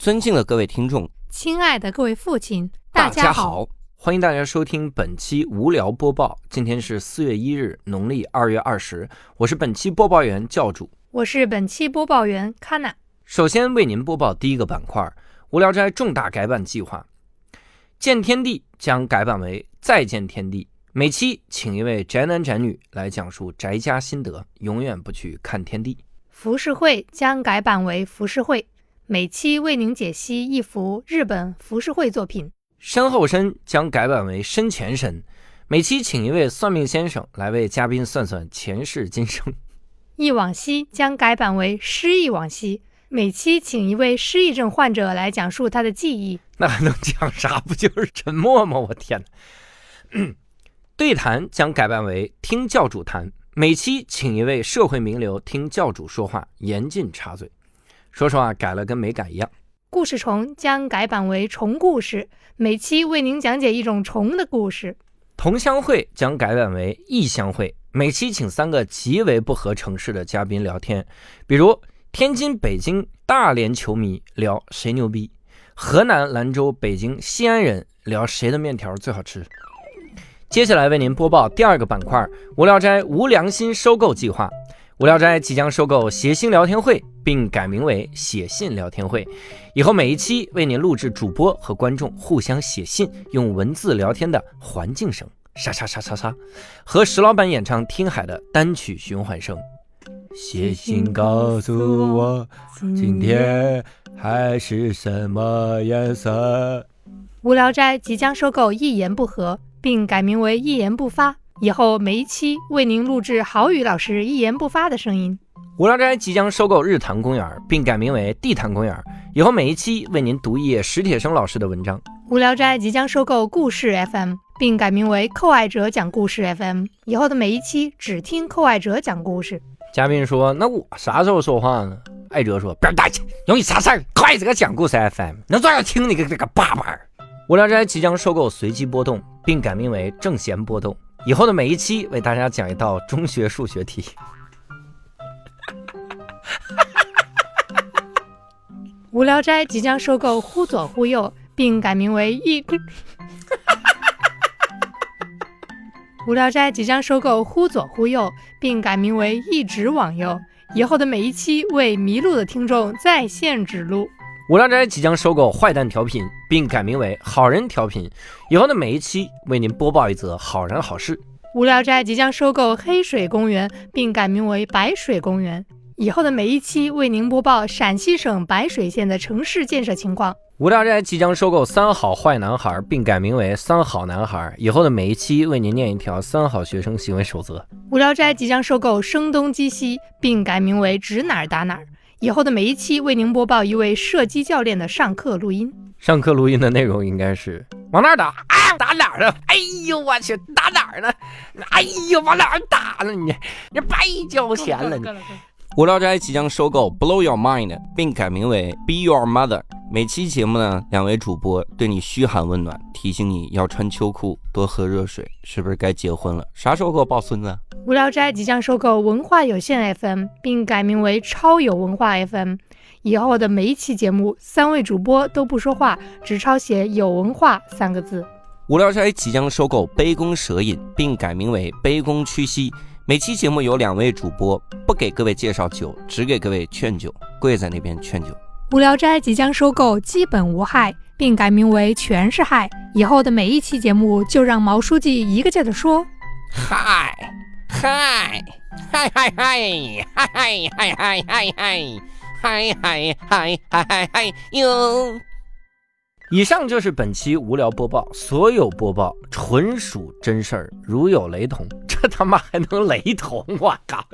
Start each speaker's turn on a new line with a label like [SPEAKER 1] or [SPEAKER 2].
[SPEAKER 1] 尊敬的各位听众，
[SPEAKER 2] 亲爱的各位父亲，
[SPEAKER 1] 大
[SPEAKER 2] 家
[SPEAKER 1] 好，欢迎大家收听本期无聊播报。今天是四月一日，农历二月二十，我是本期播报员教主，
[SPEAKER 2] 我是本期播报员康娜。
[SPEAKER 1] 首先为您播报第一个板块：无聊斋重大改版计划，《见天地》将改版为《再见天地》。每期请一位宅男宅女来讲述宅家心得，永远不去看天地。
[SPEAKER 2] 浮世绘将改版为浮世绘，每期为您解析一幅日本浮世绘作品。
[SPEAKER 1] 身后身将改版为身前身，每期请一位算命先生来为嘉宾算算前世今生。
[SPEAKER 2] 忆往昔将改版为失忆往昔，每期请一位失忆症患者来讲述他的记忆。
[SPEAKER 1] 那还能讲啥？不就是沉默吗？我天哪！对谈将改版为听教主谈，每期请一位社会名流听教主说话，严禁插嘴。说实话，改了跟没改一样。
[SPEAKER 2] 故事虫将改版为虫故事，每期为您讲解一种虫的故事。
[SPEAKER 1] 同乡会将改版为异乡会，每期请三个极为不合城市的嘉宾聊天，比如天津、北京、大连球迷聊谁牛逼，河南、兰州、北京、西安人聊谁的面条最好吃。接下来为您播报第二个板块：无聊斋无良心收购计划。无聊斋即将收购谐星聊天会，并改名为写信聊天会。以后每一期为您录制主播和观众互相写信、用文字聊天的环境声，沙沙沙沙沙，和石老板演唱《听海》的单曲循环声。写信告诉我，今天海是什么颜色？
[SPEAKER 2] 无聊斋即将收购一言不合。并改名为一言不发，以后每一期为您录制郝宇老师一言不发的声音。
[SPEAKER 1] 无聊斋即将收购日坛公园，并改名为地坛公园，以后每一期为您读一页史铁生老师的文章。
[SPEAKER 2] 无聊斋即将收购故事 FM，并改名为寇爱哲讲故事 FM，以后的每一期只听寇爱哲讲故事。
[SPEAKER 1] 嘉宾说：“那我啥时候说话呢？”艾哲说：“别大气，有你啥事儿？寇爱者讲故事 FM，能多少听你个这个爸爸。”无聊斋即将收购随机波动，并改名为正弦波动。以后的每一期为大家讲一道中学数学题。
[SPEAKER 2] 无聊斋即将收购忽左忽右，并改名为一。无聊斋即将收购忽左忽右，并改名为一直往右。以后的每一期为迷路的听众在线指路。
[SPEAKER 1] 无聊斋即将收购坏蛋调频，并改名为好人调频。以后的每一期为您播报一则好人好事。
[SPEAKER 2] 无聊斋即将收购黑水公园，并改名为白水公园。以后的每一期为您播报陕西省白水县的城市建设情况。
[SPEAKER 1] 无聊斋即将收购三好坏男孩，并改名为三好男孩。以后的每一期为您念一条三好学生行为守则。
[SPEAKER 2] 无聊斋即将收购声东击西，并改名为指哪儿打哪儿。以后的每一期为您播报一位射击教练的上课录音。
[SPEAKER 1] 上课录音的内容应该是往哪打啊？打哪儿呢？哎呦我去，打哪儿呢？哎呦往哪儿打呢？你你白交钱了你。无聊斋即将收购 Blow Your Mind，并改名为 Be Your Mother。每期节目呢，两位主播对你嘘寒问暖，提醒你要穿秋裤，多喝热水，是不是该结婚了？啥时候给我抱孙子？
[SPEAKER 2] 无聊斋即将收购文化有限 FM，并改名为超有文化 FM。以后的每一期节目，三位主播都不说话，只抄写“有文化”三个字。
[SPEAKER 1] 无聊斋即将收购杯弓蛇影，并改名为杯弓屈膝。每期节目有两位主播不给各位介绍酒，只给各位劝酒，跪在那边劝酒。
[SPEAKER 2] 无聊斋即将收购基本无害，并改名为全是害。以后的每一期节目就让毛书记一个劲的说
[SPEAKER 1] 嗨嗨嗨嗨嗨嗨嗨嗨嗨嗨嗨嗨嗨嗨嗨哟。以上就是本期无聊播报，所有播报纯属真事儿，如有雷同，这他妈还能雷同？我靠！